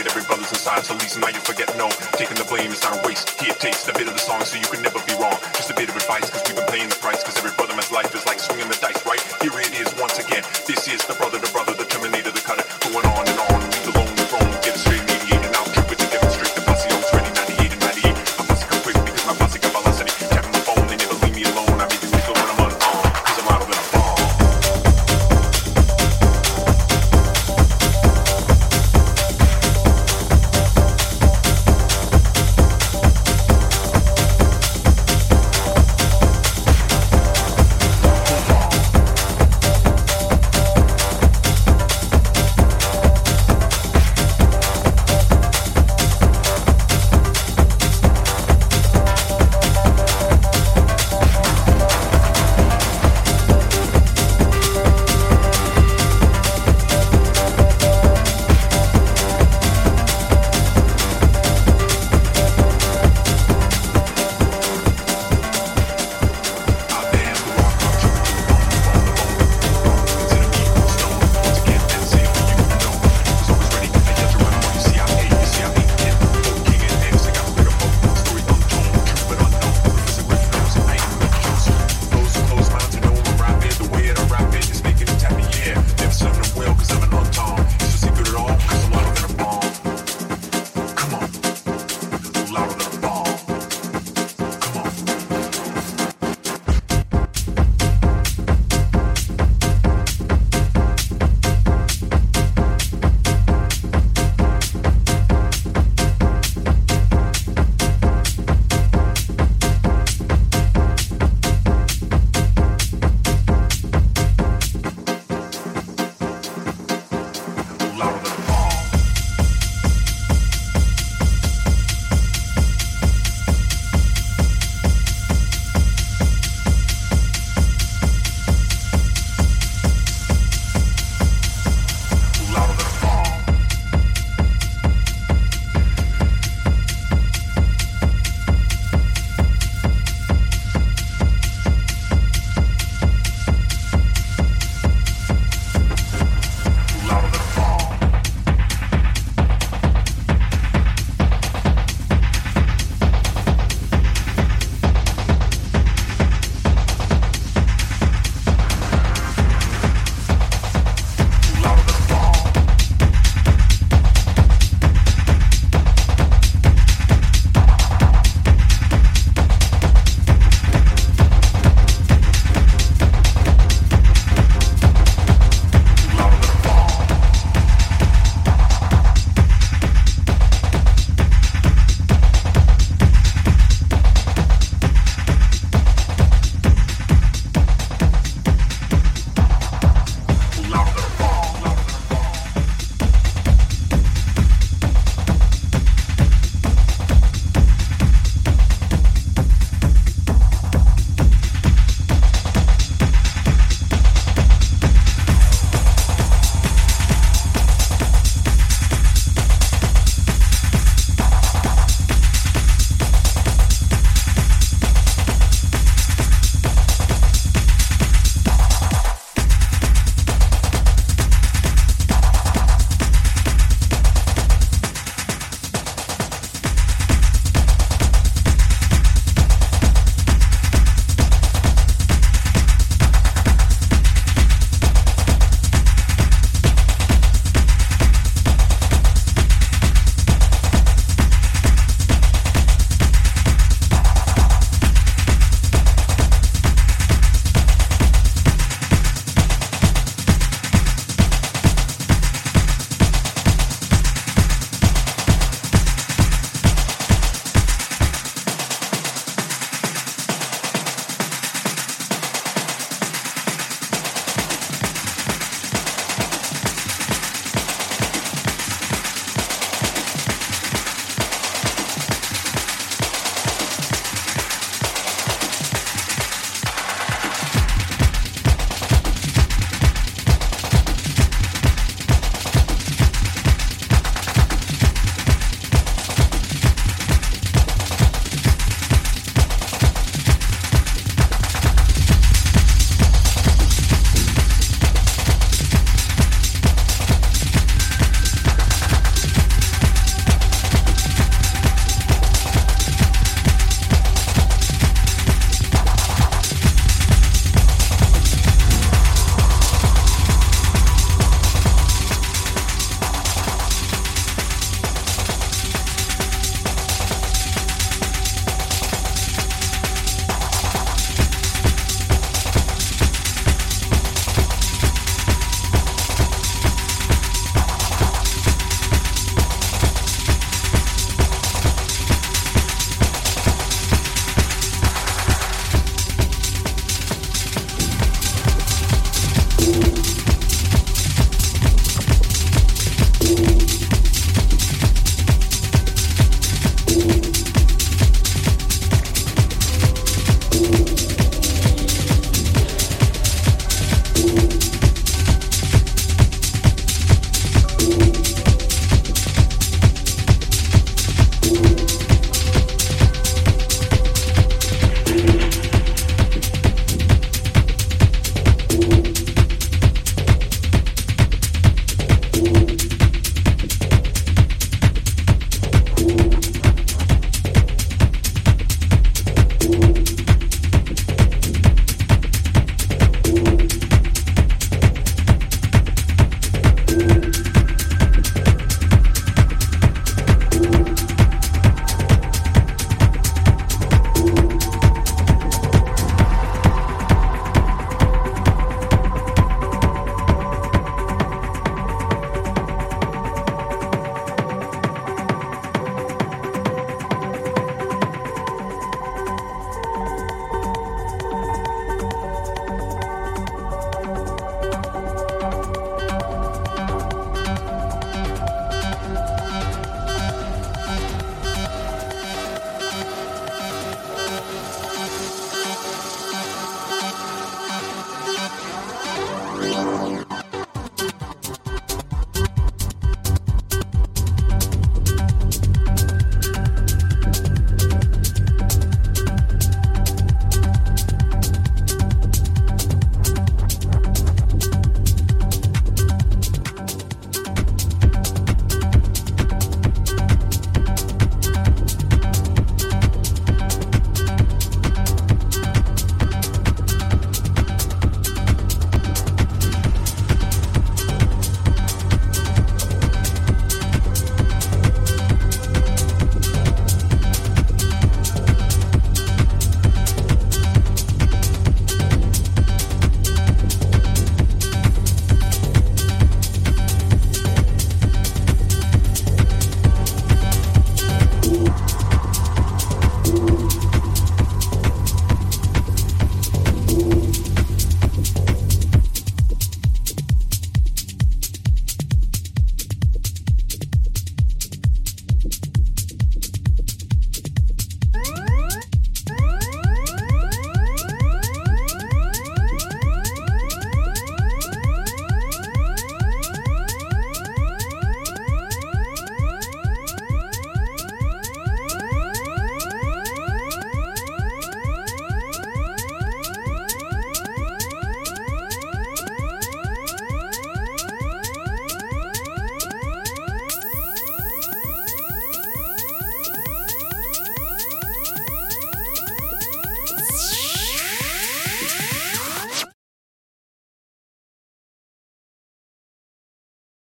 target. Every brother's inside, so least now you forget no. Taking the blame is not a waste. Here, taste a bit of the song so you can never be wrong.